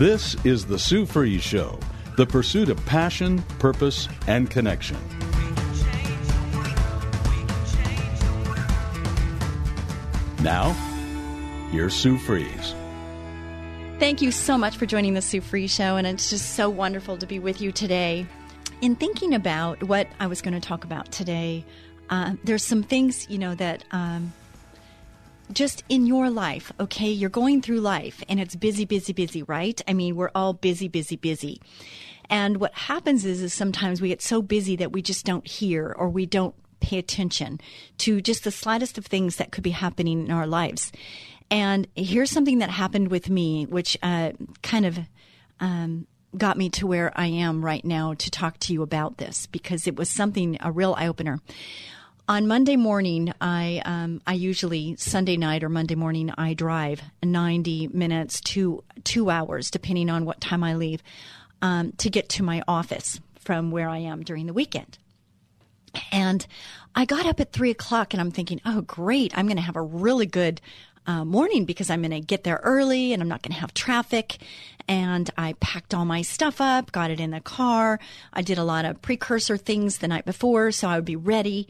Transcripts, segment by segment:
This is the Sue Fries Show, the pursuit of passion, purpose, and connection. Now, here's Sue Fries. Thank you so much for joining the Sue Fries Show, and it's just so wonderful to be with you today. In thinking about what I was going to talk about today, uh, there's some things, you know, that um, just in your life, okay, you're going through life and it's busy, busy, busy, right? I mean, we're all busy, busy, busy. And what happens is, is sometimes we get so busy that we just don't hear or we don't pay attention to just the slightest of things that could be happening in our lives. And here's something that happened with me, which uh, kind of um, got me to where I am right now to talk to you about this because it was something, a real eye opener. On Monday morning, I um, I usually Sunday night or Monday morning I drive 90 minutes to two hours, depending on what time I leave, um, to get to my office from where I am during the weekend. And I got up at three o'clock and I'm thinking, oh, great, I'm going to have a really good uh, morning because I'm going to get there early and I'm not going to have traffic. And I packed all my stuff up, got it in the car. I did a lot of precursor things the night before so I would be ready.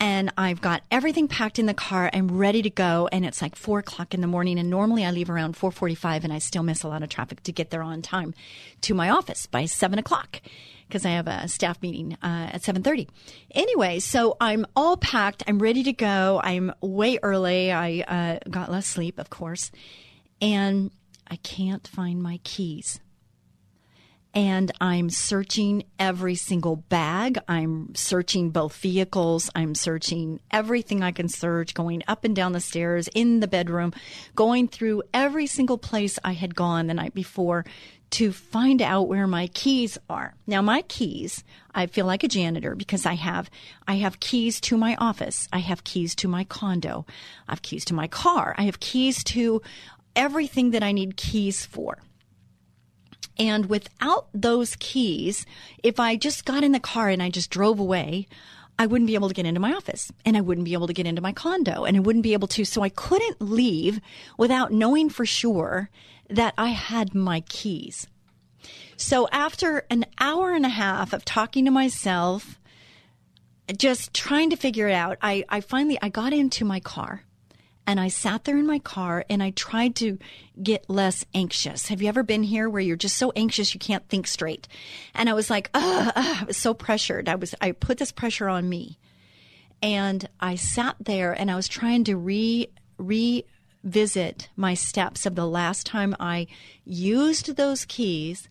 And I've got everything packed in the car. I'm ready to go. And it's like four o'clock in the morning. And normally I leave around 445 and I still miss a lot of traffic to get there on time to my office by seven o'clock because I have a staff meeting uh, at 7:30. Anyway, so I'm all packed. I'm ready to go. I'm way early. I uh, got less sleep, of course, and I can't find my keys. And I'm searching every single bag. I'm searching both vehicles. I'm searching everything I can search, going up and down the stairs, in the bedroom, going through every single place I had gone the night before to find out where my keys are. Now my keys, I feel like a janitor because I have I have keys to my office, I have keys to my condo, I have keys to my car, I have keys to everything that I need keys for. And without those keys, if I just got in the car and I just drove away, I wouldn't be able to get into my office and I wouldn't be able to get into my condo and I wouldn't be able to. So I couldn't leave without knowing for sure that I had my keys. So after an hour and a half of talking to myself, just trying to figure it out, I, I finally I got into my car and I sat there in my car and I tried to get less anxious. Have you ever been here where you're just so anxious you can't think straight? And I was like, ugh, ugh, I was so pressured. I was I put this pressure on me. And I sat there and I was trying to re revisit my steps of the last time I used those keys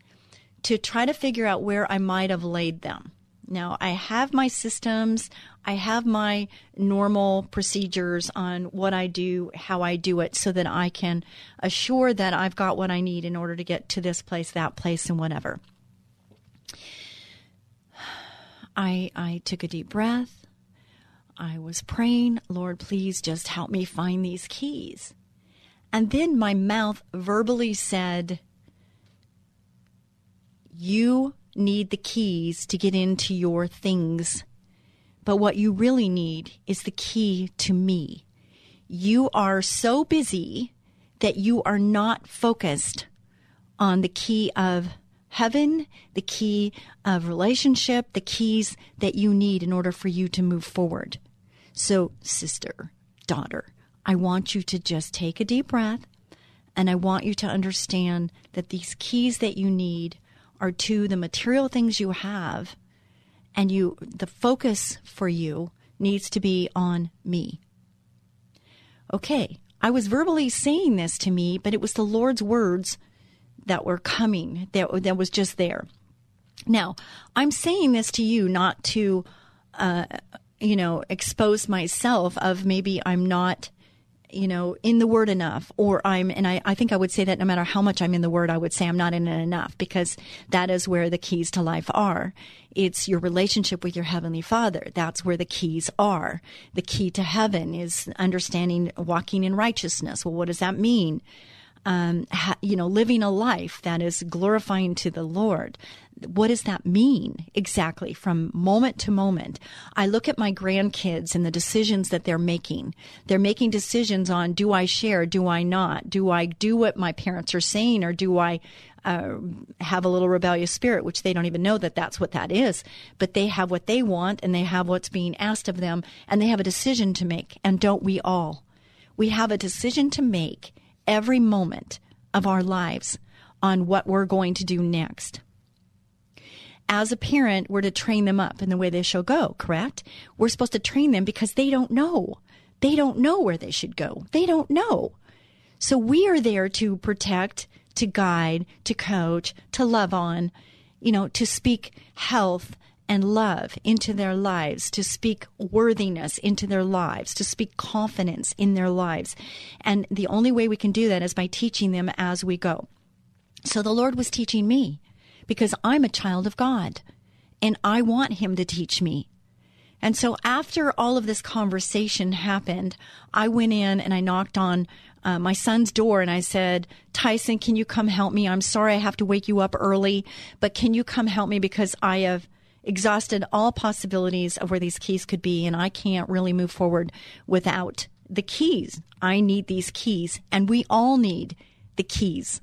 to try to figure out where I might have laid them. Now, I have my systems, I have my normal procedures on what I do, how I do it, so that I can assure that I've got what I need in order to get to this place, that place, and whatever. I, I took a deep breath. I was praying, Lord, please just help me find these keys. And then my mouth verbally said, You need the keys to get into your things. But what you really need is the key to me. You are so busy that you are not focused on the key of heaven, the key of relationship, the keys that you need in order for you to move forward. So, sister, daughter, I want you to just take a deep breath and I want you to understand that these keys that you need are to the material things you have and you the focus for you needs to be on me. Okay, I was verbally saying this to me, but it was the Lord's words that were coming that that was just there. Now, I'm saying this to you not to uh, you know, expose myself of maybe I'm not you know, in the word enough, or I'm, and I, I think I would say that no matter how much I'm in the word, I would say I'm not in it enough because that is where the keys to life are. It's your relationship with your heavenly father. That's where the keys are. The key to heaven is understanding walking in righteousness. Well, what does that mean? Um, ha, you know, living a life that is glorifying to the Lord what does that mean exactly from moment to moment? I look at my grandkids and the decisions that they're making. They're making decisions on do I share, do I not? Do I do what my parents are saying, or do I uh, have a little rebellious spirit, which they don't even know that that's what that is. But they have what they want and they have what's being asked of them, and they have a decision to make. And don't we all? We have a decision to make every moment of our lives on what we're going to do next as a parent, we're to train them up in the way they shall go, correct? We're supposed to train them because they don't know. They don't know where they should go. They don't know. So we are there to protect, to guide, to coach, to love on, you know, to speak health and love into their lives, to speak worthiness into their lives, to speak confidence in their lives. And the only way we can do that is by teaching them as we go. So the Lord was teaching me because I'm a child of God and I want Him to teach me. And so after all of this conversation happened, I went in and I knocked on uh, my son's door and I said, Tyson, can you come help me? I'm sorry I have to wake you up early, but can you come help me because I have exhausted all possibilities of where these keys could be and I can't really move forward without the keys. I need these keys and we all need the keys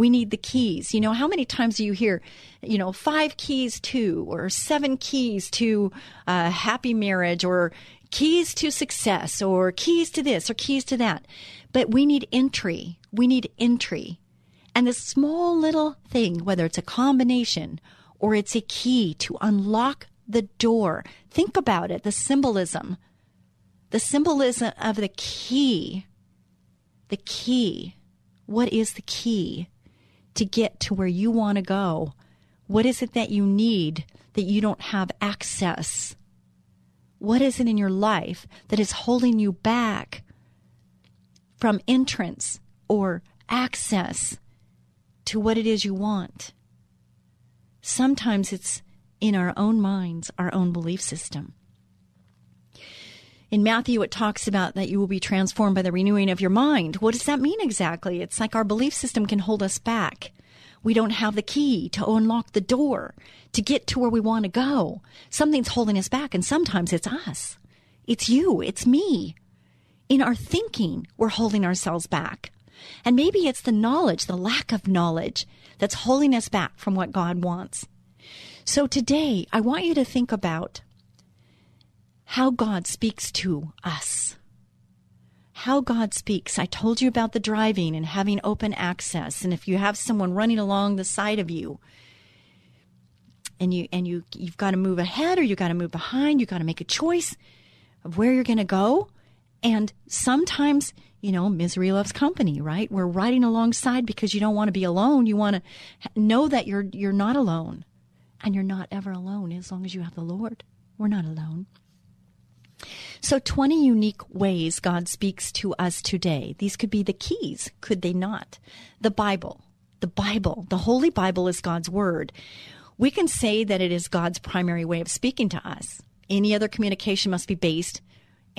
we need the keys. You know, how many times do you hear, you know, five keys to, or seven keys to a happy marriage, or keys to success, or keys to this, or keys to that? But we need entry. We need entry. And this small little thing, whether it's a combination or it's a key to unlock the door, think about it the symbolism. The symbolism of the key. The key. What is the key? to get to where you want to go? What is it that you need that you don't have access? What is it in your life that is holding you back from entrance or access to what it is you want? Sometimes it's in our own minds, our own belief system. In Matthew, it talks about that you will be transformed by the renewing of your mind. What does that mean exactly? It's like our belief system can hold us back. We don't have the key to unlock the door to get to where we want to go. Something's holding us back, and sometimes it's us. It's you. It's me. In our thinking, we're holding ourselves back. And maybe it's the knowledge, the lack of knowledge, that's holding us back from what God wants. So today, I want you to think about how God speaks to us. How God speaks. I told you about the driving and having open access. And if you have someone running along the side of you, and you and you you've got to move ahead or you got to move behind, you got to make a choice of where you're going to go. And sometimes, you know, misery loves company, right? We're riding alongside because you don't want to be alone. You want to know that you're you're not alone. And you're not ever alone as long as you have the Lord. We're not alone. So, 20 unique ways God speaks to us today. These could be the keys, could they not? The Bible. The Bible. The Holy Bible is God's Word. We can say that it is God's primary way of speaking to us. Any other communication must be based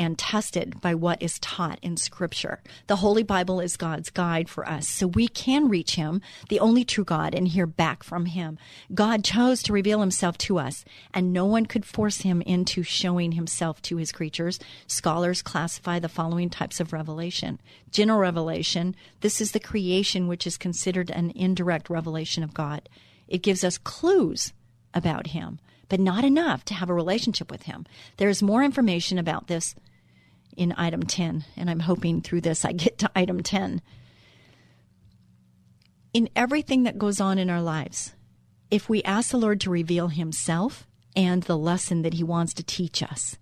and tested by what is taught in Scripture. The Holy Bible is God's guide for us, so we can reach Him, the only true God, and hear back from Him. God chose to reveal Himself to us, and no one could force Him into showing Himself to His creatures. Scholars classify the following types of revelation general revelation, this is the creation which is considered an indirect revelation of God. It gives us clues about Him but not enough to have a relationship with Him. There's more information about this in item 10, and I'm hoping through this I get to item 10. In everything that goes on in our lives, if we ask the Lord to reveal Himself and the lesson that He wants to teach us,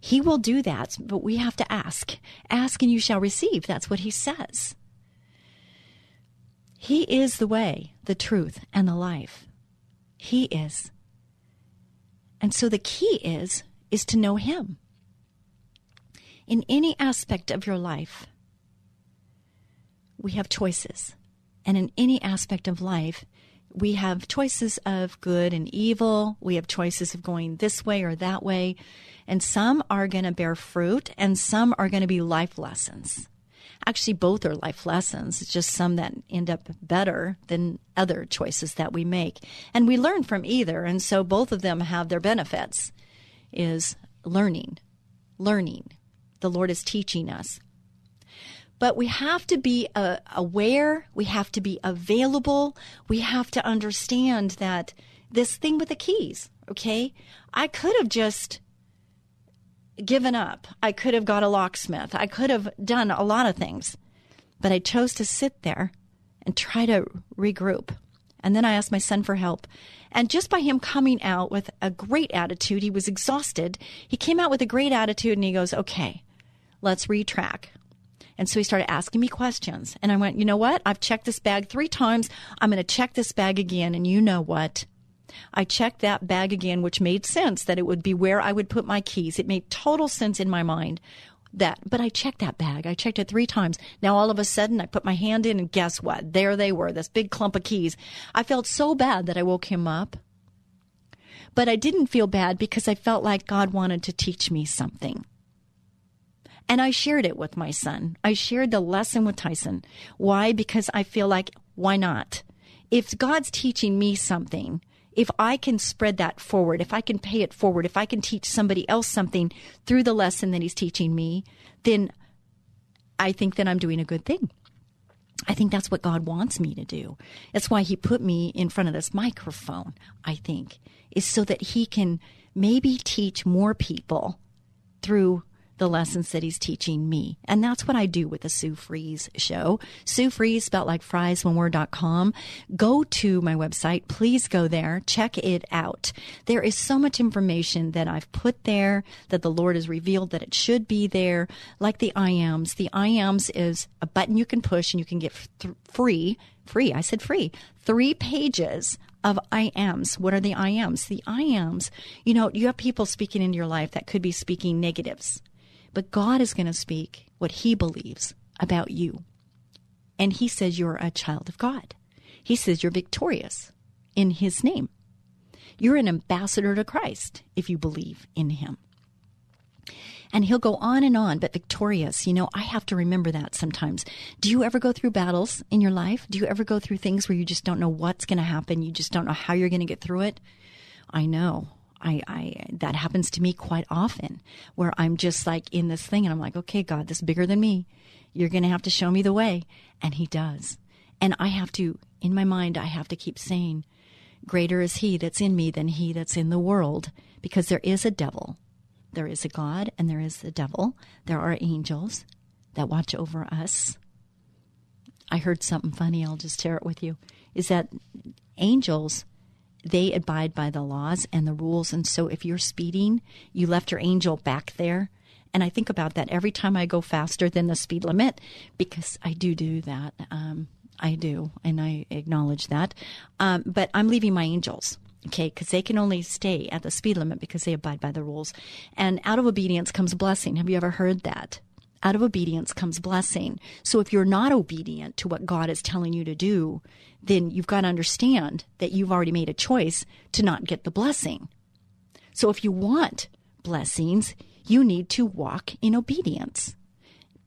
He will do that, but we have to ask. Ask and you shall receive. That's what He says. He is the way, the truth, and the life. He is. And so the key is is to know Him. In any aspect of your life, we have choices. And in any aspect of life, we have choices of good and evil. We have choices of going this way or that way. And some are going to bear fruit and some are going to be life lessons. Actually, both are life lessons. It's just some that end up better than other choices that we make. And we learn from either. And so both of them have their benefits is learning, learning. The Lord is teaching us. But we have to be uh, aware, we have to be available, we have to understand that this thing with the keys, okay? I could have just given up. I could have got a locksmith. I could have done a lot of things. But I chose to sit there and try to regroup. And then I asked my son for help. And just by him coming out with a great attitude, he was exhausted. He came out with a great attitude and he goes, okay, let's retrack. And so he started asking me questions. And I went, you know what? I've checked this bag three times. I'm going to check this bag again. And you know what? I checked that bag again, which made sense that it would be where I would put my keys. It made total sense in my mind that, but I checked that bag. I checked it three times. Now all of a sudden I put my hand in and guess what? There they were, this big clump of keys. I felt so bad that I woke him up. But I didn't feel bad because I felt like God wanted to teach me something. And I shared it with my son. I shared the lesson with Tyson. Why? Because I feel like, why not? If God's teaching me something, if I can spread that forward, if I can pay it forward, if I can teach somebody else something through the lesson that he's teaching me, then I think that I'm doing a good thing. I think that's what God wants me to do. That's why he put me in front of this microphone, I think, is so that he can maybe teach more people through the lessons that he's teaching me. And that's what I do with the Sue Fries show. Sue Fries, spelled like fries, one word.com. Go to my website. Please go there. Check it out. There is so much information that I've put there that the Lord has revealed that it should be there, like the I ams. The I ams is a button you can push and you can get th- free, free, I said free, three pages of I ams. What are the I ams? The I ams, you know, you have people speaking into your life that could be speaking negatives but God is going to speak what He believes about you. And He says you're a child of God. He says you're victorious in His name. You're an ambassador to Christ if you believe in Him. And he'll go on and on, but victorious. You know, I have to remember that sometimes. Do you ever go through battles in your life? Do you ever go through things where you just don't know what's going to happen? You just don't know how you're going to get through it? I know. I, I that happens to me quite often where I'm just like in this thing and I'm like, okay, God, this is bigger than me. You're going to have to show me the way. And he does. And I have to, in my mind, I have to keep saying, greater is he that's in me than he that's in the world because there is a devil. There is a God and there is a devil. There are angels that watch over us. I heard something funny. I'll just share it with you. Is that angels they abide by the laws and the rules. And so if you're speeding, you left your angel back there. And I think about that every time I go faster than the speed limit because I do do that. Um, I do, and I acknowledge that. Um, but I'm leaving my angels, okay, because they can only stay at the speed limit because they abide by the rules. And out of obedience comes blessing. Have you ever heard that? Out of obedience comes blessing. So if you're not obedient to what God is telling you to do, then you've got to understand that you've already made a choice to not get the blessing. So if you want blessings, you need to walk in obedience.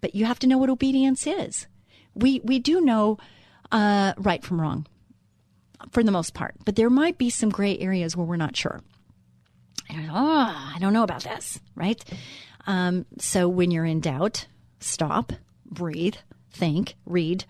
But you have to know what obedience is. We we do know uh, right from wrong for the most part, but there might be some gray areas where we're not sure. Oh, I don't know about this, right? Um, so when you're in doubt, stop, breathe, think, read,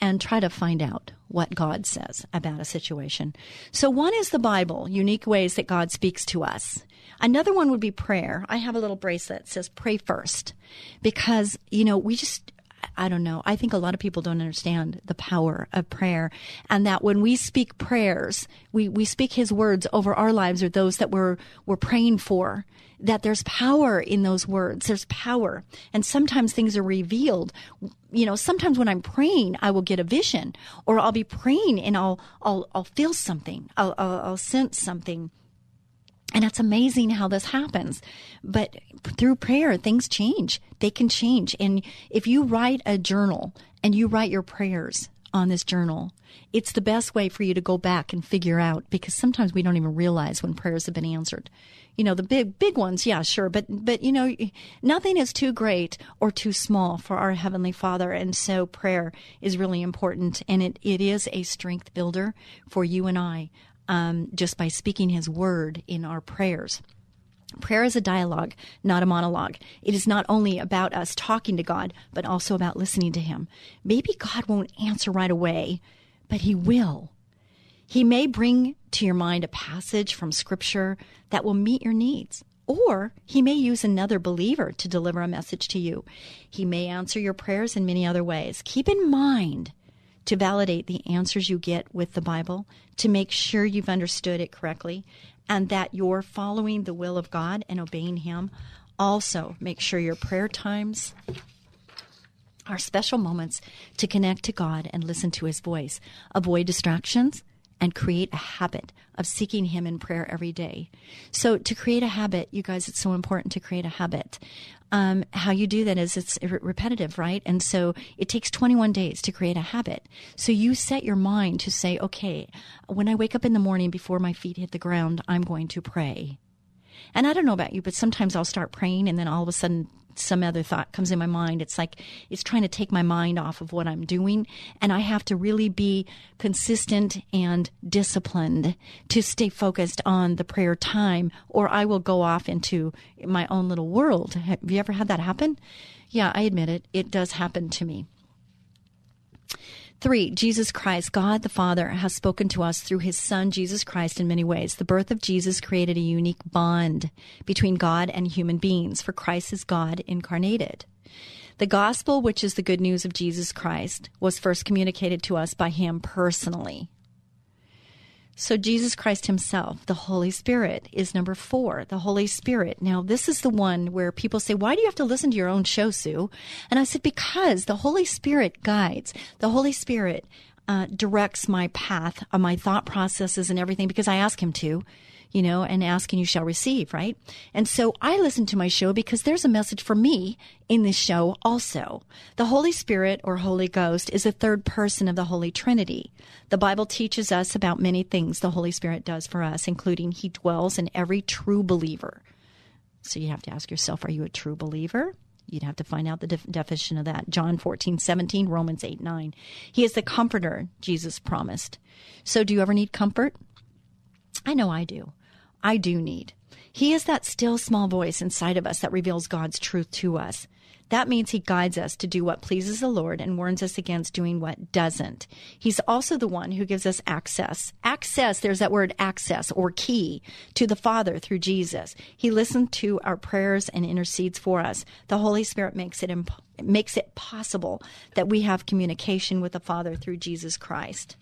and try to find out what God says about a situation. So one is the Bible, unique ways that God speaks to us. Another one would be prayer. I have a little bracelet that says pray first because, you know, we just, I don't know. I think a lot of people don't understand the power of prayer and that when we speak prayers, we, we speak his words over our lives or those that we're, we're praying for that there's power in those words. There's power. And sometimes things are revealed. You know, sometimes when I'm praying, I will get a vision or I'll be praying and I'll, I'll, I'll feel something. I'll, I'll, I'll sense something. And it's amazing how this happens. But through prayer, things change. They can change. And if you write a journal and you write your prayers on this journal, it's the best way for you to go back and figure out because sometimes we don't even realize when prayers have been answered. You know, the big, big ones, yeah, sure. But, but, you know, nothing is too great or too small for our Heavenly Father. And so prayer is really important. And it, it is a strength builder for you and I um, just by speaking His word in our prayers. Prayer is a dialogue, not a monologue. It is not only about us talking to God, but also about listening to Him. Maybe God won't answer right away, but He will. He may bring to your mind a passage from Scripture that will meet your needs, or He may use another believer to deliver a message to you. He may answer your prayers in many other ways. Keep in mind to validate the answers you get with the Bible, to make sure you've understood it correctly, and that you're following the will of God and obeying Him. Also, make sure your prayer times are special moments to connect to God and listen to His voice. Avoid distractions and create a habit of seeking Him in prayer every day. So, to create a habit, you guys, it's so important to create a habit um, how you do that is it's repetitive, right? And so it takes 21 days to create a habit. So you set your mind to say, okay, when I wake up in the morning before my feet hit the ground, I'm going to pray. And I don't know about you, but sometimes I'll start praying and then all of a sudden some other thought comes in my mind. It's like it's trying to take my mind off of what I'm doing. And I have to really be consistent and disciplined to stay focused on the prayer time, or I will go off into my own little world. Have you ever had that happen? Yeah, I admit it. It does happen to me. Three, Jesus Christ, God the Father, has spoken to us through his Son, Jesus Christ, in many ways. The birth of Jesus created a unique bond between God and human beings, for Christ is God incarnated. The gospel, which is the good news of Jesus Christ, was first communicated to us by him personally. So, Jesus Christ Himself, the Holy Spirit, is number four, the Holy Spirit. Now, this is the one where people say, Why do you have to listen to your own show, Sue? And I said, Because the Holy Spirit guides. The Holy Spirit uh, directs my path, uh, my thought processes, and everything because I ask Him to you know, and ask and you shall receive, right? And so I listen to my show because there's a message for me in this show also. The Holy Spirit or Holy Ghost is a third person of the Holy Trinity. The Bible teaches us about many things the Holy Spirit does for us, including he dwells in every true believer. So you have to ask yourself, are you a true believer? You'd have to find out the def- definition of that. John 14, 17, Romans 8, 9. He is the comforter Jesus promised. So do you ever need comfort? I know I do. I do need. He is that still small voice inside of us that reveals God's truth to us. That means he guides us to do what pleases the Lord and warns us against doing what doesn't. He's also the one who gives us access. Access, there's that word access or key to the Father through Jesus. He listens to our prayers and intercedes for us. The Holy Spirit makes it imp- makes it possible that we have communication with the Father through Jesus Christ.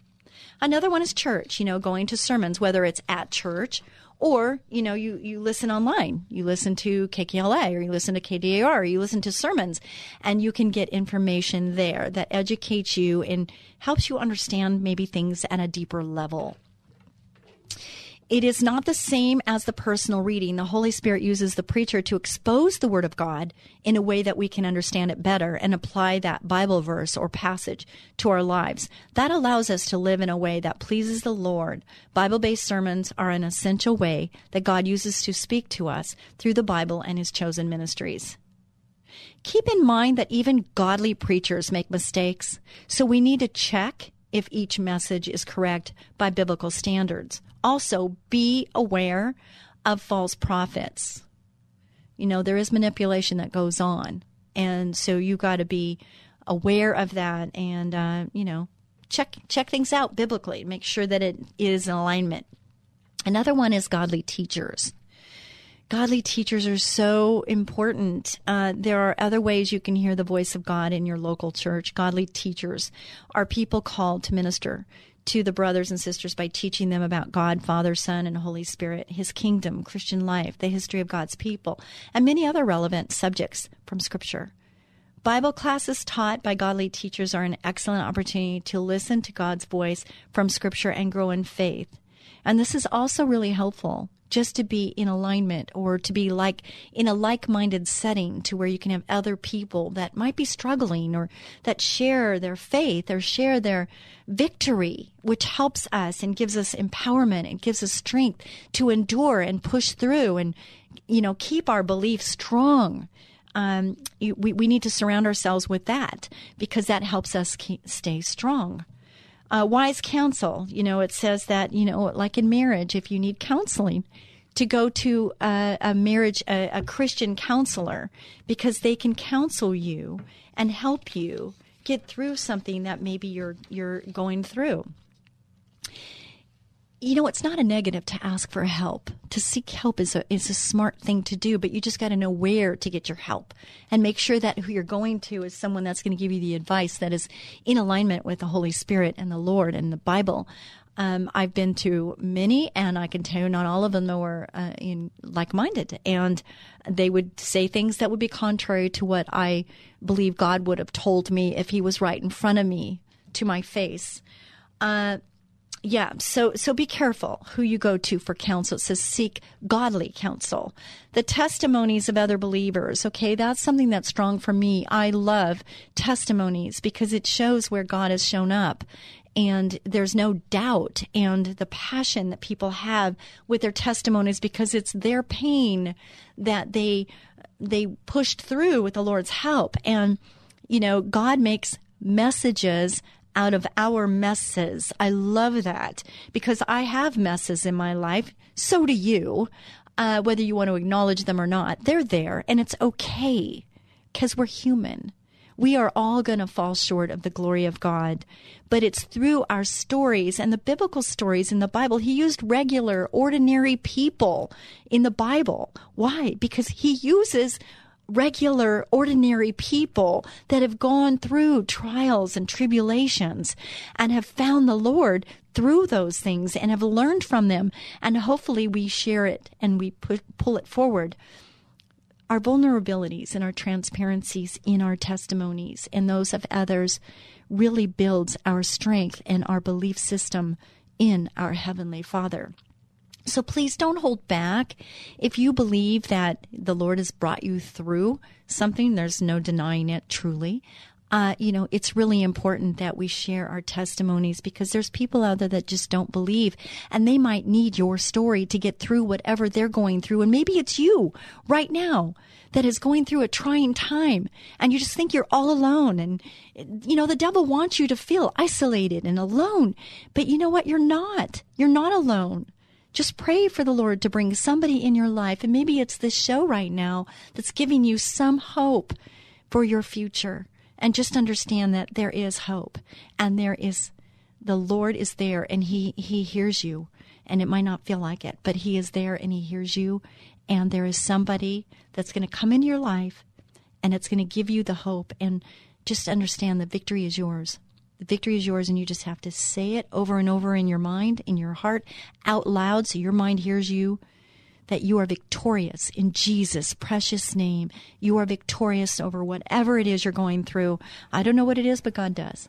Another one is church, you know, going to sermons, whether it's at church or, you know, you, you listen online. You listen to KKLA or you listen to KDAR or you listen to sermons and you can get information there that educates you and helps you understand maybe things at a deeper level. It is not the same as the personal reading. The Holy Spirit uses the preacher to expose the Word of God in a way that we can understand it better and apply that Bible verse or passage to our lives. That allows us to live in a way that pleases the Lord. Bible based sermons are an essential way that God uses to speak to us through the Bible and His chosen ministries. Keep in mind that even godly preachers make mistakes, so we need to check if each message is correct by biblical standards also be aware of false prophets. You know, there is manipulation that goes on. And so you got to be aware of that and, uh, you know, check, check things out biblically, make sure that it is in alignment. Another one is godly teachers. Godly teachers are so important. Uh, there are other ways you can hear the voice of God in your local church. Godly teachers are people called to minister to the brothers and sisters by teaching them about God, Father, Son, and Holy Spirit, His kingdom, Christian life, the history of God's people, and many other relevant subjects from Scripture. Bible classes taught by godly teachers are an excellent opportunity to listen to God's voice from Scripture and grow in faith. And this is also really helpful just to be in alignment or to be like in a like-minded setting to where you can have other people that might be struggling or that share their faith or share their victory which helps us and gives us empowerment and gives us strength to endure and push through and you know keep our belief strong. Um, we, we need to surround ourselves with that because that helps us keep, stay strong uh, wise counsel. You know, it says that, you know, like in marriage, if you need counseling, to go to a, a marriage, a, a Christian counselor, because they can counsel you and help you get through something that maybe you're you're going through you know, it's not a negative to ask for help. To seek help is a is a smart thing to do, but you just got to know where to get your help and make sure that who you're going to is someone that's going to give you the advice that is in alignment with the Holy Spirit and the Lord and the Bible. Um, I've been to many, and I can tell you not all of them were uh, in like-minded, and they would say things that would be contrary to what I believe God would have told me if He was right in front of me to my face. Uh, yeah, so so be careful who you go to for counsel. It says seek godly counsel. The testimonies of other believers, okay, that's something that's strong for me. I love testimonies because it shows where God has shown up and there's no doubt and the passion that people have with their testimonies because it's their pain that they they pushed through with the Lord's help and you know God makes messages out of our messes. I love that because I have messes in my life. So do you. Uh, whether you want to acknowledge them or not, they're there and it's okay because we're human. We are all going to fall short of the glory of God, but it's through our stories and the biblical stories in the Bible. He used regular, ordinary people in the Bible. Why? Because he uses regular, ordinary people that have gone through trials and tribulations and have found the Lord through those things and have learned from them. And hopefully we share it and we pull it forward. Our vulnerabilities and our transparencies in our testimonies and those of others really builds our strength and our belief system in our Heavenly Father. So please don't hold back. If you believe that the Lord has brought you through something, there's no denying it truly. Uh, you know, it's really important that we share our testimonies because there's people out there that just don't believe and they might need your story to get through whatever they're going through. And maybe it's you right now that is going through a trying time and you just think you're all alone. And, you know, the devil wants you to feel isolated and alone. But you know what? You're not. You're not alone just pray for the Lord to bring somebody in your life. And maybe it's this show right now that's giving you some hope for your future. And just understand that there is hope and there is the Lord is there and he he hears you and it might not feel like it, but he is there and he hears you and there is somebody that's going to come into your life and it's going to give you the hope and just understand the victory is yours. The victory is yours, and you just have to say it over and over in your mind, in your heart, out loud, so your mind hears you that you are victorious in Jesus' precious name. You are victorious over whatever it is you're going through. I don't know what it is, but God does.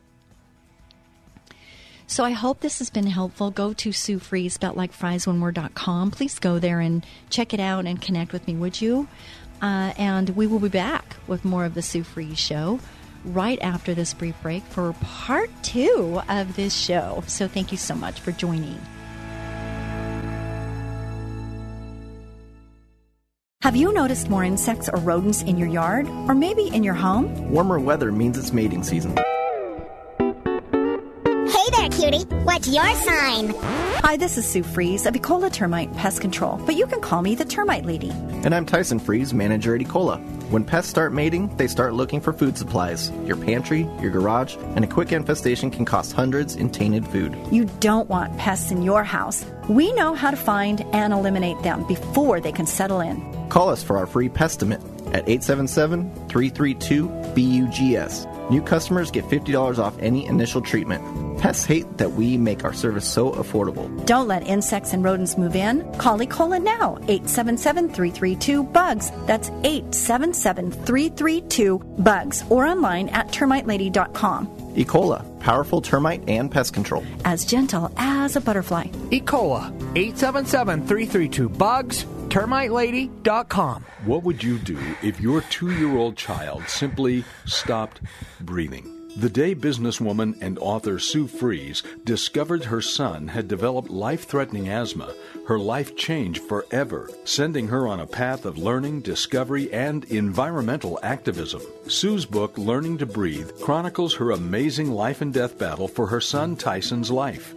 So I hope this has been helpful. Go to Sue. Please go there and check it out and connect with me, would you? Uh, and we will be back with more of the Sue Show right after this brief break for part two of this show. So thank you so much for joining. Have you noticed more insects or rodents in your yard? Or maybe in your home? Warmer weather means it's mating season. Hey there, cutie. What's your sign? Hi, this is Sue Fries of Ecola Termite Pest Control, but you can call me the Termite Lady. And I'm Tyson Fries, manager at Ecola. When pests start mating, they start looking for food supplies. Your pantry, your garage, and a quick infestation can cost hundreds in tainted food. You don't want pests in your house. We know how to find and eliminate them before they can settle in. Call us for our free pestimate at 877 332 BUGS. New customers get $50 off any initial treatment. Pests hate that we make our service so affordable. Don't let insects and rodents move in. Call Ecola now, 877-332-BUGS. That's 877-332-BUGS or online at termitelady.com. E. coli, powerful termite and pest control. As gentle as a butterfly. E. coli, 877-332-BUGS, termitelady.com. What would you do if your two year old child simply stopped breathing? The day businesswoman and author Sue Fries discovered her son had developed life threatening asthma, her life changed forever, sending her on a path of learning, discovery, and environmental activism. Sue's book, Learning to Breathe, chronicles her amazing life and death battle for her son Tyson's life,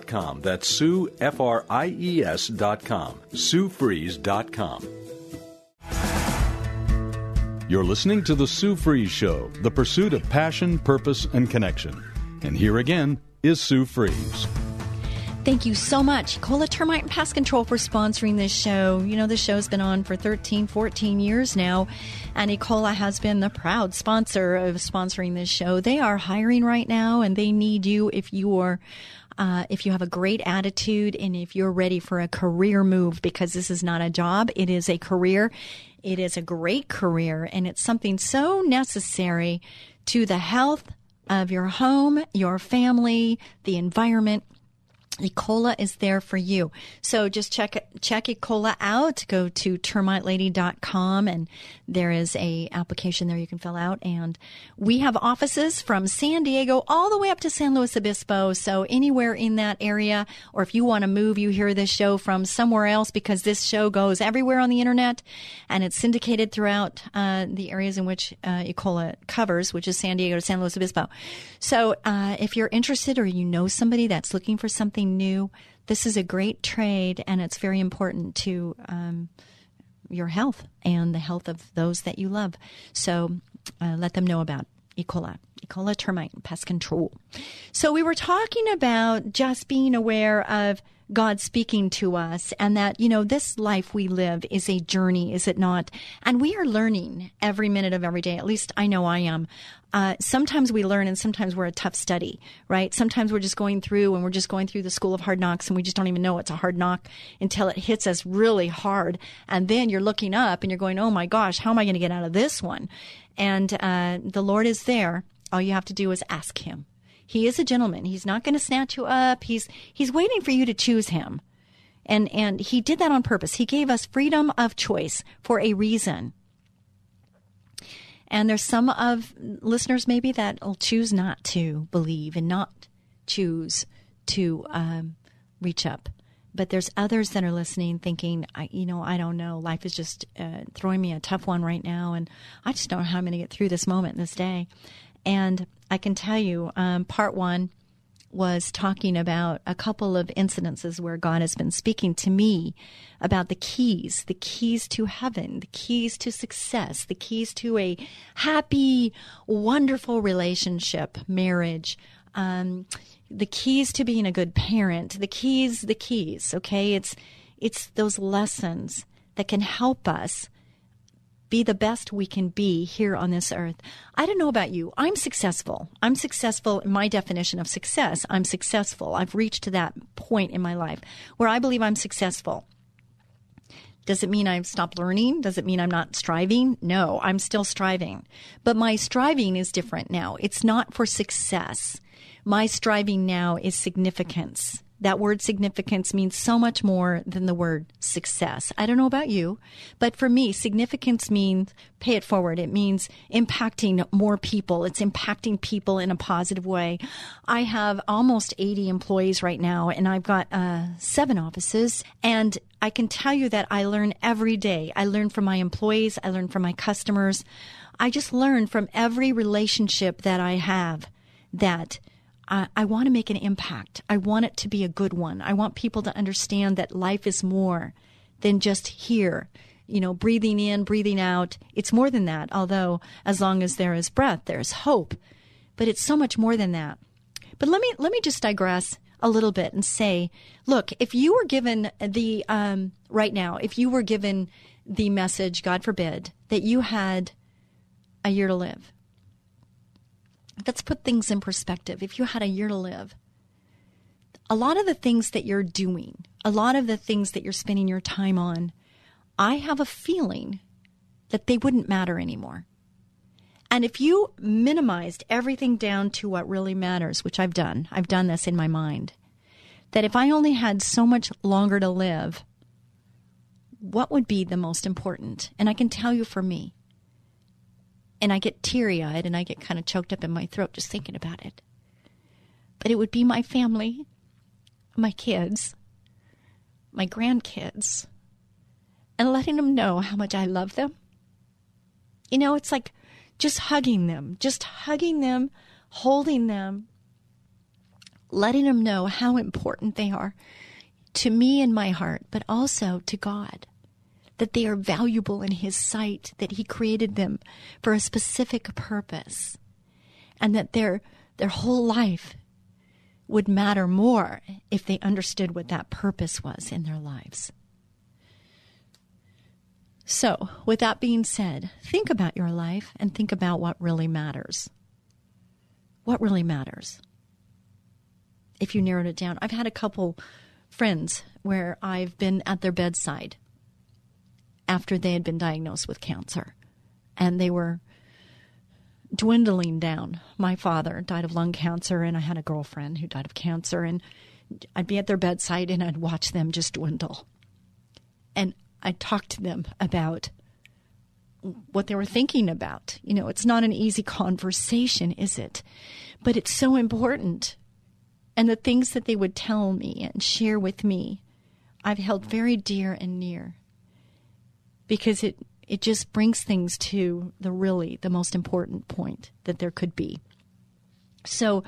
SueFries.com. That's Sue, F R I E S.com. SueFries.com. You're listening to The Sue Fries Show, the pursuit of passion, purpose, and connection. And here again is Sue Fries. Thank you so much, Cola Termite and Pest Control, for sponsoring this show. You know, the show's been on for 13, 14 years now, and Ecola has been the proud sponsor of sponsoring this show. They are hiring right now, and they need you if you are. Uh, if you have a great attitude and if you're ready for a career move, because this is not a job, it is a career. It is a great career, and it's something so necessary to the health of your home, your family, the environment. Ecola is there for you. So just check check Ecola out. Go to termitelady.com and there is a application there you can fill out. And we have offices from San Diego all the way up to San Luis Obispo. So anywhere in that area, or if you want to move, you hear this show from somewhere else because this show goes everywhere on the internet and it's syndicated throughout uh, the areas in which uh, Ecola covers, which is San Diego to San Luis Obispo. So uh, if you're interested or you know somebody that's looking for something new, this is a great trade and it's very important to um, your health and the health of those that you love. So uh, let them know about Ecola, Ecola termite pest control. So we were talking about just being aware of God speaking to us and that, you know, this life we live is a journey, is it not? And we are learning every minute of every day. At least I know I am. Uh, sometimes we learn and sometimes we're a tough study, right? Sometimes we're just going through and we're just going through the school of hard knocks and we just don't even know it's a hard knock until it hits us really hard. And then you're looking up and you're going, oh my gosh, how am I going to get out of this one? And uh, the Lord is there. All you have to do is ask Him. He is a gentleman. He's not going to snatch you up. He's he's waiting for you to choose him. And and he did that on purpose. He gave us freedom of choice for a reason. And there's some of listeners maybe that will choose not to believe and not choose to um, reach up. But there's others that are listening thinking, I, you know, I don't know. Life is just uh, throwing me a tough one right now. And I just don't know how I'm going to get through this moment, this day. And I can tell you, um, part one was talking about a couple of incidences where God has been speaking to me about the keys, the keys to heaven, the keys to success, the keys to a happy, wonderful relationship, marriage, um, the keys to being a good parent, the keys, the keys. Okay, it's it's those lessons that can help us be the best we can be here on this earth. I don't know about you. I'm successful. I'm successful in my definition of success. I'm successful. I've reached to that point in my life where I believe I'm successful. Does it mean I've stopped learning? Does it mean I'm not striving? No, I'm still striving. But my striving is different now. It's not for success. My striving now is significance that word significance means so much more than the word success. I don't know about you, but for me, significance means pay it forward. It means impacting more people. It's impacting people in a positive way. I have almost 80 employees right now, and I've got uh, seven offices, and I can tell you that I learn every day. I learn from my employees, I learn from my customers. I just learn from every relationship that I have that I, I want to make an impact. I want it to be a good one. I want people to understand that life is more than just here, you know, breathing in, breathing out. It's more than that, although as long as there is breath, there's hope. but it's so much more than that. But let me let me just digress a little bit and say, look, if you were given the um, right now, if you were given the message, God forbid, that you had a year to live. Let's put things in perspective. If you had a year to live, a lot of the things that you're doing, a lot of the things that you're spending your time on, I have a feeling that they wouldn't matter anymore. And if you minimized everything down to what really matters, which I've done, I've done this in my mind, that if I only had so much longer to live, what would be the most important? And I can tell you for me, and I get teary eyed and I get kind of choked up in my throat just thinking about it. But it would be my family, my kids, my grandkids, and letting them know how much I love them. You know, it's like just hugging them, just hugging them, holding them, letting them know how important they are to me in my heart, but also to God. That they are valuable in His sight, that He created them for a specific purpose, and that their, their whole life would matter more if they understood what that purpose was in their lives. So, with that being said, think about your life and think about what really matters. What really matters? If you narrowed it down, I've had a couple friends where I've been at their bedside after they had been diagnosed with cancer and they were dwindling down. My father died of lung cancer, and I had a girlfriend who died of cancer, and I'd be at their bedside and I'd watch them just dwindle. And I talked to them about what they were thinking about. You know, it's not an easy conversation, is it? But it's so important. And the things that they would tell me and share with me, I've held very dear and near because it it just brings things to the really the most important point that there could be. So,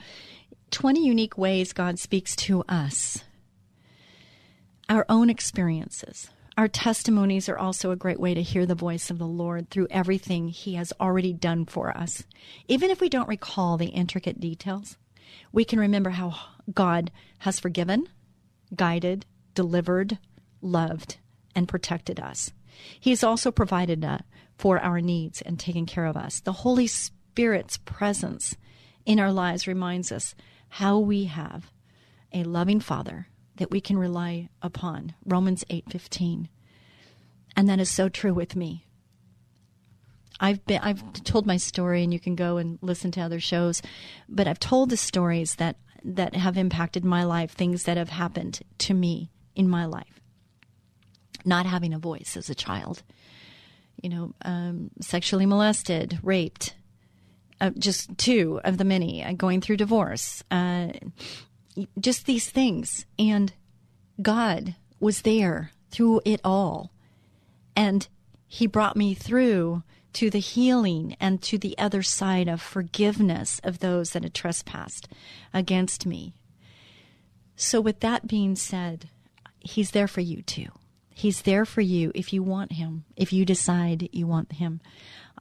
20 unique ways God speaks to us. Our own experiences, our testimonies are also a great way to hear the voice of the Lord through everything He has already done for us. Even if we don't recall the intricate details, we can remember how God has forgiven, guided, delivered, loved, and protected us. He has also provided uh, for our needs and taken care of us. The Holy Spirit's presence in our lives reminds us how we have a loving Father that we can rely upon. Romans 8:15. And that is so true with me. I've been I've told my story and you can go and listen to other shows, but I've told the stories that that have impacted my life, things that have happened to me in my life. Not having a voice as a child, you know, um, sexually molested, raped, uh, just two of the many, uh, going through divorce, uh, just these things. And God was there through it all. And He brought me through to the healing and to the other side of forgiveness of those that had trespassed against me. So, with that being said, He's there for you too. He's there for you if you want Him, if you decide you want Him.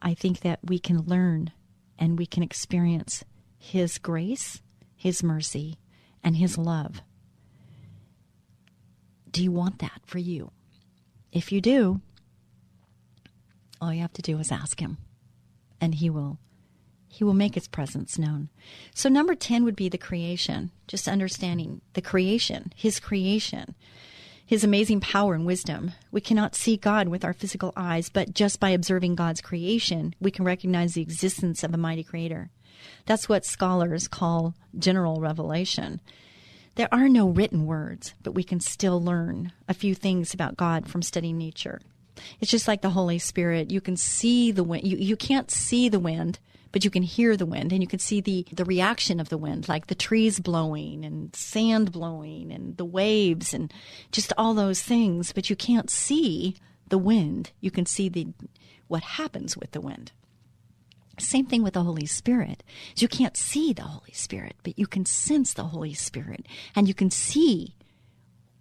I think that we can learn and we can experience His grace, His mercy, and His love. Do you want that for you? If you do, all you have to do is ask Him, and He will. He will make his presence known. So, number 10 would be the creation, just understanding the creation, his creation, his amazing power and wisdom. We cannot see God with our physical eyes, but just by observing God's creation, we can recognize the existence of a mighty creator. That's what scholars call general revelation. There are no written words, but we can still learn a few things about God from studying nature. It's just like the Holy Spirit. You can see the wind. You, you can't see the wind, but you can hear the wind and you can see the, the reaction of the wind, like the trees blowing and sand blowing and the waves and just all those things. But you can't see the wind. You can see the what happens with the wind. Same thing with the Holy Spirit. You can't see the Holy Spirit, but you can sense the Holy Spirit and you can see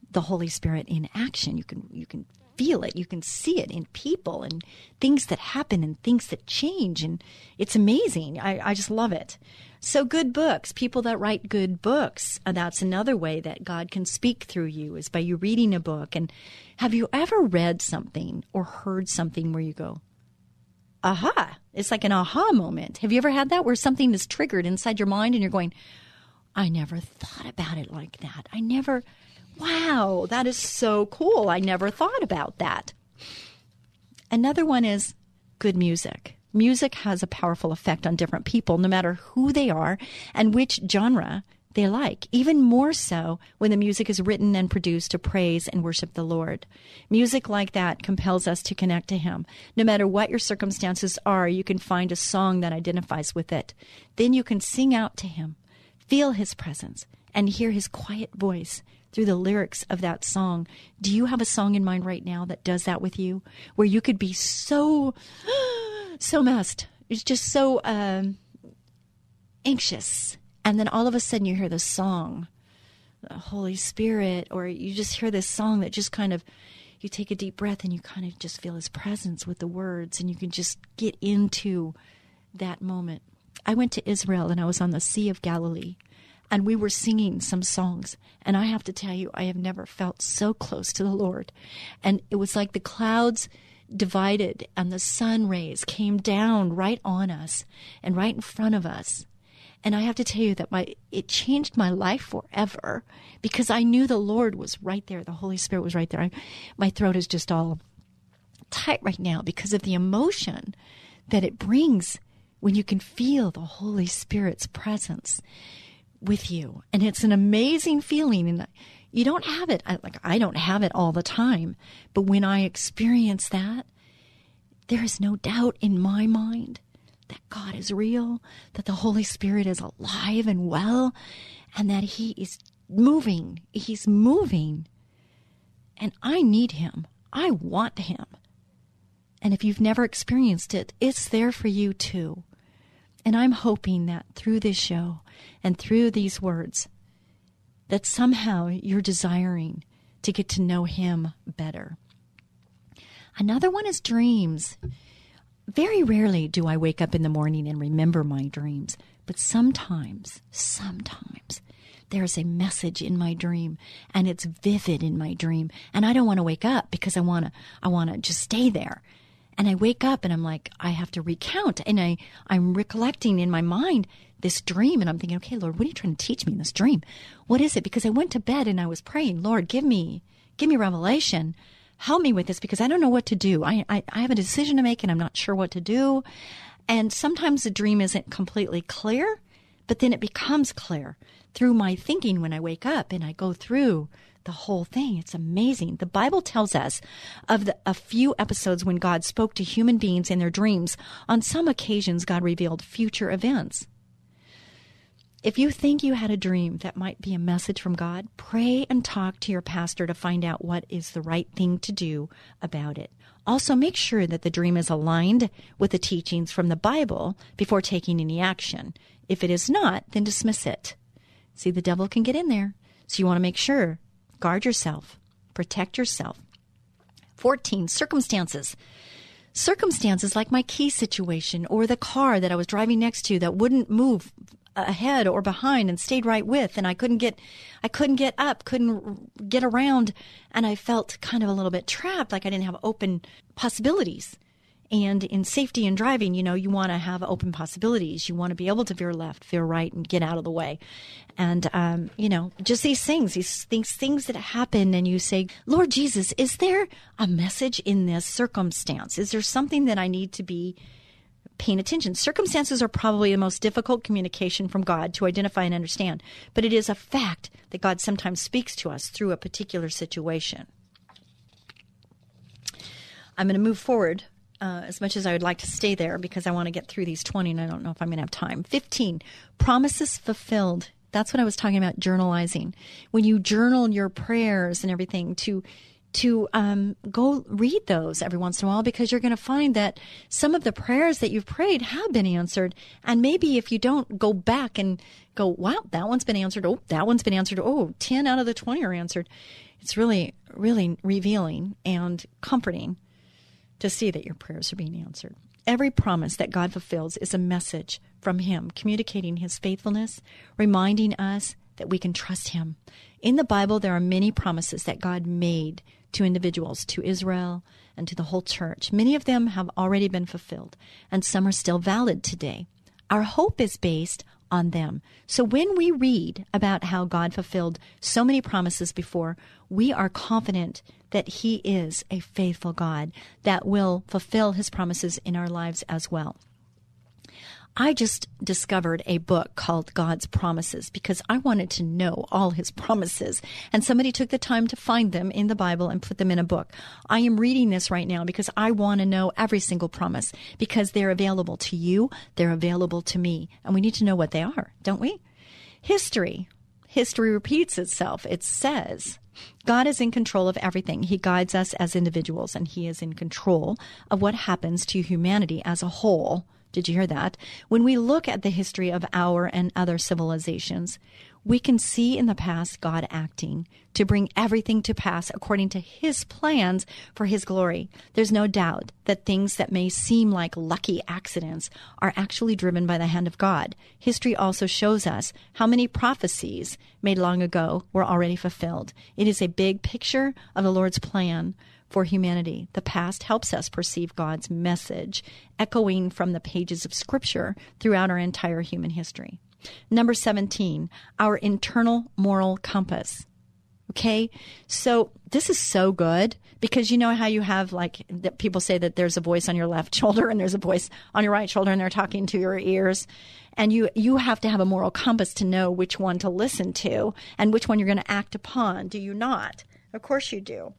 the Holy Spirit in action. You can you can feel it. You can see it in people and things that happen and things that change. And it's amazing. I, I just love it. So, good books, people that write good books, uh, that's another way that God can speak through you is by you reading a book. And have you ever read something or heard something where you go, aha? It's like an aha moment. Have you ever had that where something is triggered inside your mind and you're going, I never thought about it like that. I never, wow, that is so cool. I never thought about that. Another one is good music. Music has a powerful effect on different people, no matter who they are and which genre they like, even more so when the music is written and produced to praise and worship the Lord. Music like that compels us to connect to Him. No matter what your circumstances are, you can find a song that identifies with it. Then you can sing out to Him, feel His presence, and hear His quiet voice through the lyrics of that song. Do you have a song in mind right now that does that with you? Where you could be so, so messed. It's just so um, anxious and then all of a sudden you hear the song, the Holy Spirit, or you just hear this song that just kind of, you take a deep breath and you kind of just feel His presence with the words, and you can just get into that moment. I went to Israel and I was on the Sea of Galilee, and we were singing some songs. And I have to tell you, I have never felt so close to the Lord. And it was like the clouds divided and the sun rays came down right on us and right in front of us. And I have to tell you that my it changed my life forever because I knew the Lord was right there. The Holy Spirit was right there. I, my throat is just all tight right now because of the emotion that it brings when you can feel the Holy Spirit's presence with you. And it's an amazing feeling and you don't have it like I don't have it all the time, but when I experience that, there is no doubt in my mind that God is real, that the Holy Spirit is alive and well, and that He is moving. He's moving. And I need Him. I want Him. And if you've never experienced it, it's there for you too. And I'm hoping that through this show and through these words, that somehow you're desiring to get to know Him better. Another one is dreams. Very rarely do I wake up in the morning and remember my dreams, but sometimes, sometimes there's a message in my dream and it's vivid in my dream and I don't want to wake up because I want to I want to just stay there. And I wake up and I'm like I have to recount and I I'm recollecting in my mind this dream and I'm thinking, "Okay, Lord, what are you trying to teach me in this dream? What is it?" Because I went to bed and I was praying, "Lord, give me give me revelation." help me with this because I don't know what to do. I, I, I have a decision to make and I'm not sure what to do. And sometimes the dream isn't completely clear, but then it becomes clear through my thinking when I wake up and I go through the whole thing. It's amazing. The Bible tells us of the, a few episodes when God spoke to human beings in their dreams. On some occasions, God revealed future events. If you think you had a dream that might be a message from God, pray and talk to your pastor to find out what is the right thing to do about it. Also, make sure that the dream is aligned with the teachings from the Bible before taking any action. If it is not, then dismiss it. See, the devil can get in there. So you want to make sure. Guard yourself, protect yourself. 14. Circumstances. Circumstances like my key situation or the car that I was driving next to that wouldn't move ahead or behind and stayed right with and I couldn't get I couldn't get up, couldn't get around and I felt kind of a little bit trapped like I didn't have open possibilities. And in safety and driving, you know, you want to have open possibilities. You want to be able to veer left, veer right, and get out of the way. And, um, you know, just these things, these things, things that happen, and you say, Lord Jesus, is there a message in this circumstance? Is there something that I need to be paying attention. Circumstances are probably the most difficult communication from God to identify and understand, but it is a fact that God sometimes speaks to us through a particular situation. I'm going to move forward uh, as much as I would like to stay there because I want to get through these 20 and I don't know if I'm going to have time. 15, promises fulfilled. That's what I was talking about journalizing. When you journal your prayers and everything to to um, go read those every once in a while because you're going to find that some of the prayers that you've prayed have been answered. And maybe if you don't go back and go, wow, that one's been answered. Oh, that one's been answered. Oh, 10 out of the 20 are answered. It's really, really revealing and comforting to see that your prayers are being answered. Every promise that God fulfills is a message from Him, communicating His faithfulness, reminding us that we can trust Him. In the Bible, there are many promises that God made to individuals, to Israel, and to the whole church. Many of them have already been fulfilled, and some are still valid today. Our hope is based on them. So when we read about how God fulfilled so many promises before, we are confident that He is a faithful God that will fulfill His promises in our lives as well. I just discovered a book called God's Promises because I wanted to know all his promises. And somebody took the time to find them in the Bible and put them in a book. I am reading this right now because I want to know every single promise because they're available to you, they're available to me, and we need to know what they are, don't we? History. History repeats itself. It says, God is in control of everything. He guides us as individuals, and He is in control of what happens to humanity as a whole did you hear that? When we look at the history of our and other civilizations, we can see in the past God acting to bring everything to pass according to his plans for his glory. There's no doubt that things that may seem like lucky accidents are actually driven by the hand of God. History also shows us how many prophecies made long ago were already fulfilled. It is a big picture of the Lord's plan for humanity. The past helps us perceive God's message echoing from the pages of Scripture throughout our entire human history. Number 17, our internal moral compass. Okay, so this is so good because you know how you have like that people say that there's a voice on your left shoulder and there's a voice on your right shoulder and they're talking to your ears and you you have to have a moral compass to know which one to listen to and which one you're going to act upon do you not of course you do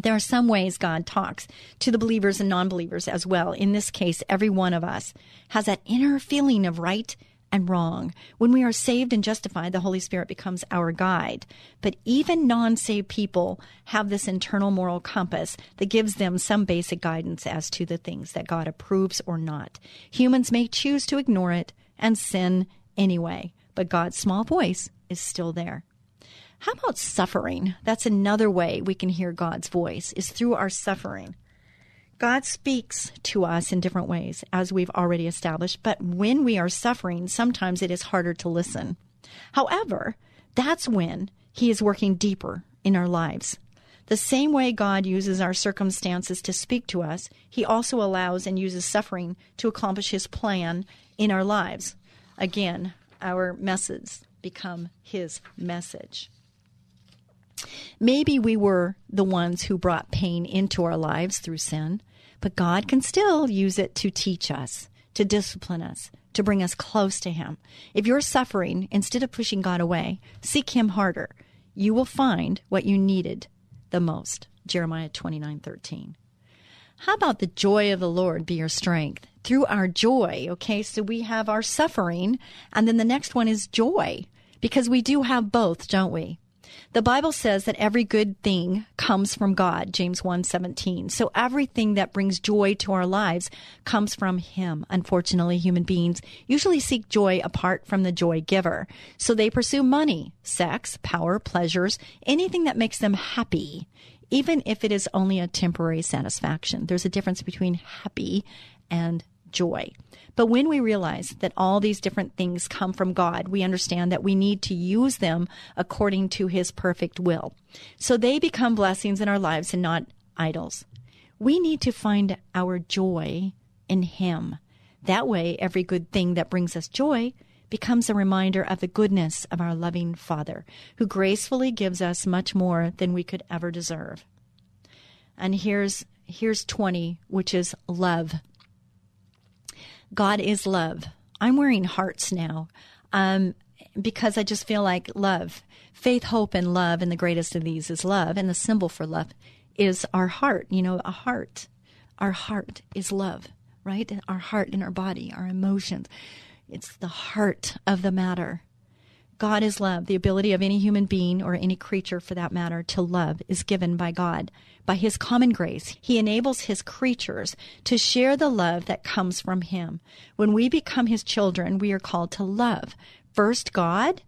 there are some ways God talks to the believers and non believers as well. In this case, every one of us has that inner feeling of right and wrong. When we are saved and justified, the Holy Spirit becomes our guide. But even non saved people have this internal moral compass that gives them some basic guidance as to the things that God approves or not. Humans may choose to ignore it and sin anyway, but God's small voice is still there. How about suffering? That's another way we can hear God's voice, is through our suffering. God speaks to us in different ways, as we've already established, but when we are suffering, sometimes it is harder to listen. However, that's when He is working deeper in our lives. The same way God uses our circumstances to speak to us, He also allows and uses suffering to accomplish His plan in our lives. Again, our messes become His message. Maybe we were the ones who brought pain into our lives through sin, but God can still use it to teach us, to discipline us, to bring us close to Him. If you're suffering, instead of pushing God away, seek Him harder. You will find what you needed the most. Jeremiah 29 13. How about the joy of the Lord be your strength? Through our joy, okay, so we have our suffering, and then the next one is joy, because we do have both, don't we? The Bible says that every good thing comes from God, James 1:17. So everything that brings joy to our lives comes from him. Unfortunately, human beings usually seek joy apart from the joy giver. So they pursue money, sex, power, pleasures, anything that makes them happy, even if it is only a temporary satisfaction. There's a difference between happy and joy. But when we realize that all these different things come from God, we understand that we need to use them according to His perfect will. So they become blessings in our lives and not idols. We need to find our joy in Him. That way, every good thing that brings us joy becomes a reminder of the goodness of our loving Father, who gracefully gives us much more than we could ever deserve. And here's here's 20, which is love. God is love. I'm wearing hearts now um, because I just feel like love, faith, hope, and love. And the greatest of these is love. And the symbol for love is our heart. You know, a heart. Our heart is love, right? Our heart in our body, our emotions. It's the heart of the matter. God is love. The ability of any human being or any creature for that matter to love is given by God. By his common grace, he enables his creatures to share the love that comes from him. When we become his children, we are called to love first God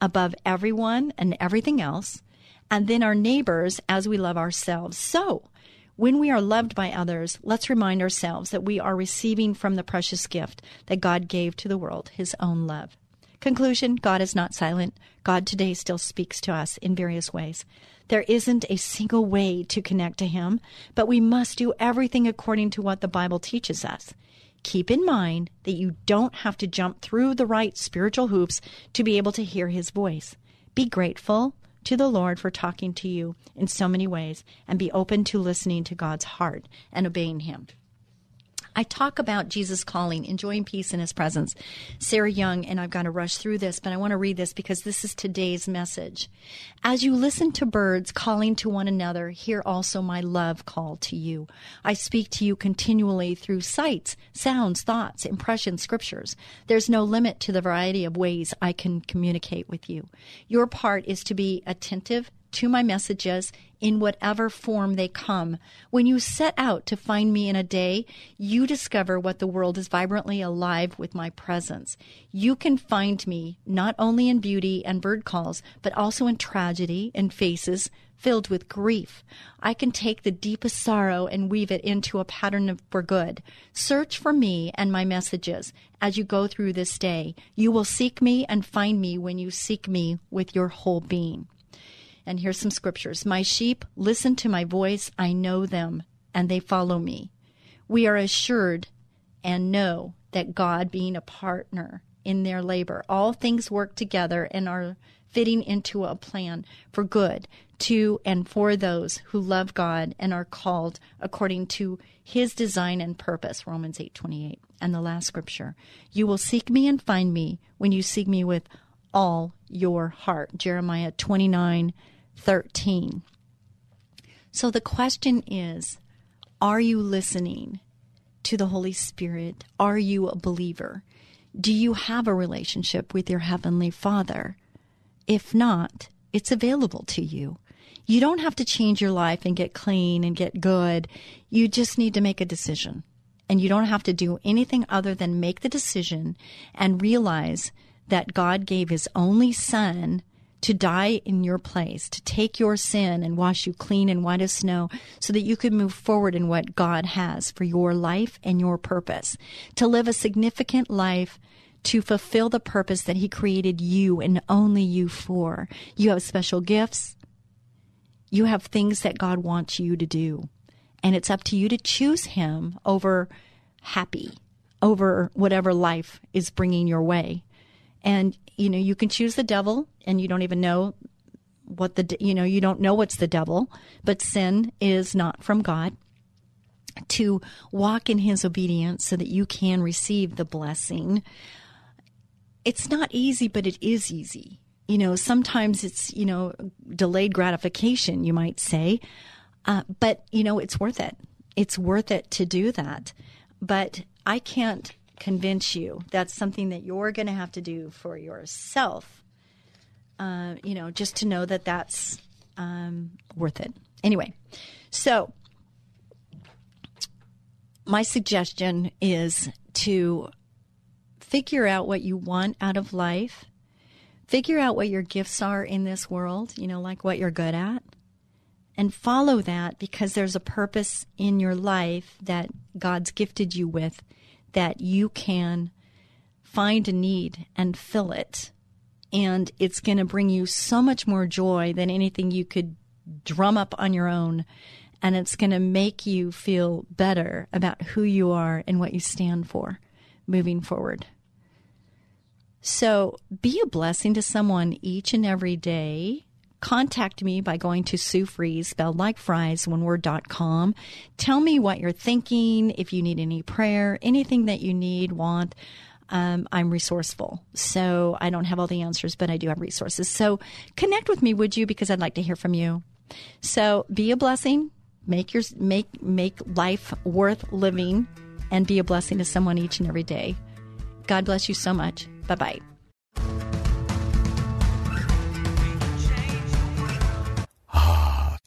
above everyone and everything else, and then our neighbors as we love ourselves. So, when we are loved by others, let's remind ourselves that we are receiving from the precious gift that God gave to the world, his own love. Conclusion God is not silent. God today still speaks to us in various ways. There isn't a single way to connect to Him, but we must do everything according to what the Bible teaches us. Keep in mind that you don't have to jump through the right spiritual hoops to be able to hear His voice. Be grateful to the Lord for talking to you in so many ways and be open to listening to God's heart and obeying Him. I talk about Jesus calling, enjoying peace in his presence. Sarah Young, and I've got to rush through this, but I want to read this because this is today's message. As you listen to birds calling to one another, hear also my love call to you. I speak to you continually through sights, sounds, thoughts, impressions, scriptures. There's no limit to the variety of ways I can communicate with you. Your part is to be attentive to my messages in whatever form they come. When you set out to find me in a day, you discover what the world is vibrantly alive with my presence. You can find me not only in beauty and bird calls, but also in tragedy and faces filled with grief. I can take the deepest sorrow and weave it into a pattern of, for good. Search for me and my messages as you go through this day. You will seek me and find me when you seek me with your whole being. And here's some scriptures. My sheep listen to my voice, I know them, and they follow me. We are assured and know that God, being a partner in their labor, all things work together and are fitting into a plan for good to and for those who love God and are called according to his design and purpose. Romans 8:28 and the last scripture you will seek me and find me when you seek me with all your heart. Jeremiah 29 13. So the question is Are you listening to the Holy Spirit? Are you a believer? Do you have a relationship with your Heavenly Father? If not, it's available to you. You don't have to change your life and get clean and get good. You just need to make a decision. And you don't have to do anything other than make the decision and realize that God gave His only Son to die in your place, to take your sin and wash you clean and white as snow so that you could move forward in what God has for your life and your purpose, to live a significant life to fulfill the purpose that He created you and only you for. You have special gifts. You have things that God wants you to do. And it's up to you to choose Him over happy, over whatever life is bringing your way. And, you know, you can choose the devil and you don't even know what the, you know, you don't know what's the devil, but sin is not from God. To walk in his obedience so that you can receive the blessing. It's not easy, but it is easy. You know, sometimes it's, you know, delayed gratification, you might say. Uh, but, you know, it's worth it. It's worth it to do that. But I can't convince you. That's something that you're going to have to do for yourself. Uh, you know, just to know that that's um, worth it. Anyway, so my suggestion is to figure out what you want out of life, figure out what your gifts are in this world, you know, like what you're good at, and follow that because there's a purpose in your life that God's gifted you with that you can find a need and fill it. And it's going to bring you so much more joy than anything you could drum up on your own. And it's going to make you feel better about who you are and what you stand for moving forward. So be a blessing to someone each and every day contact me by going to Sue spelled like fries, one word, dot com. Tell me what you're thinking, if you need any prayer, anything that you need, want. Um, I'm resourceful. So I don't have all the answers, but I do have resources. So connect with me, would you? Because I'd like to hear from you. So be a blessing. Make your make make life worth living and be a blessing to someone each and every day. God bless you so much. Bye bye.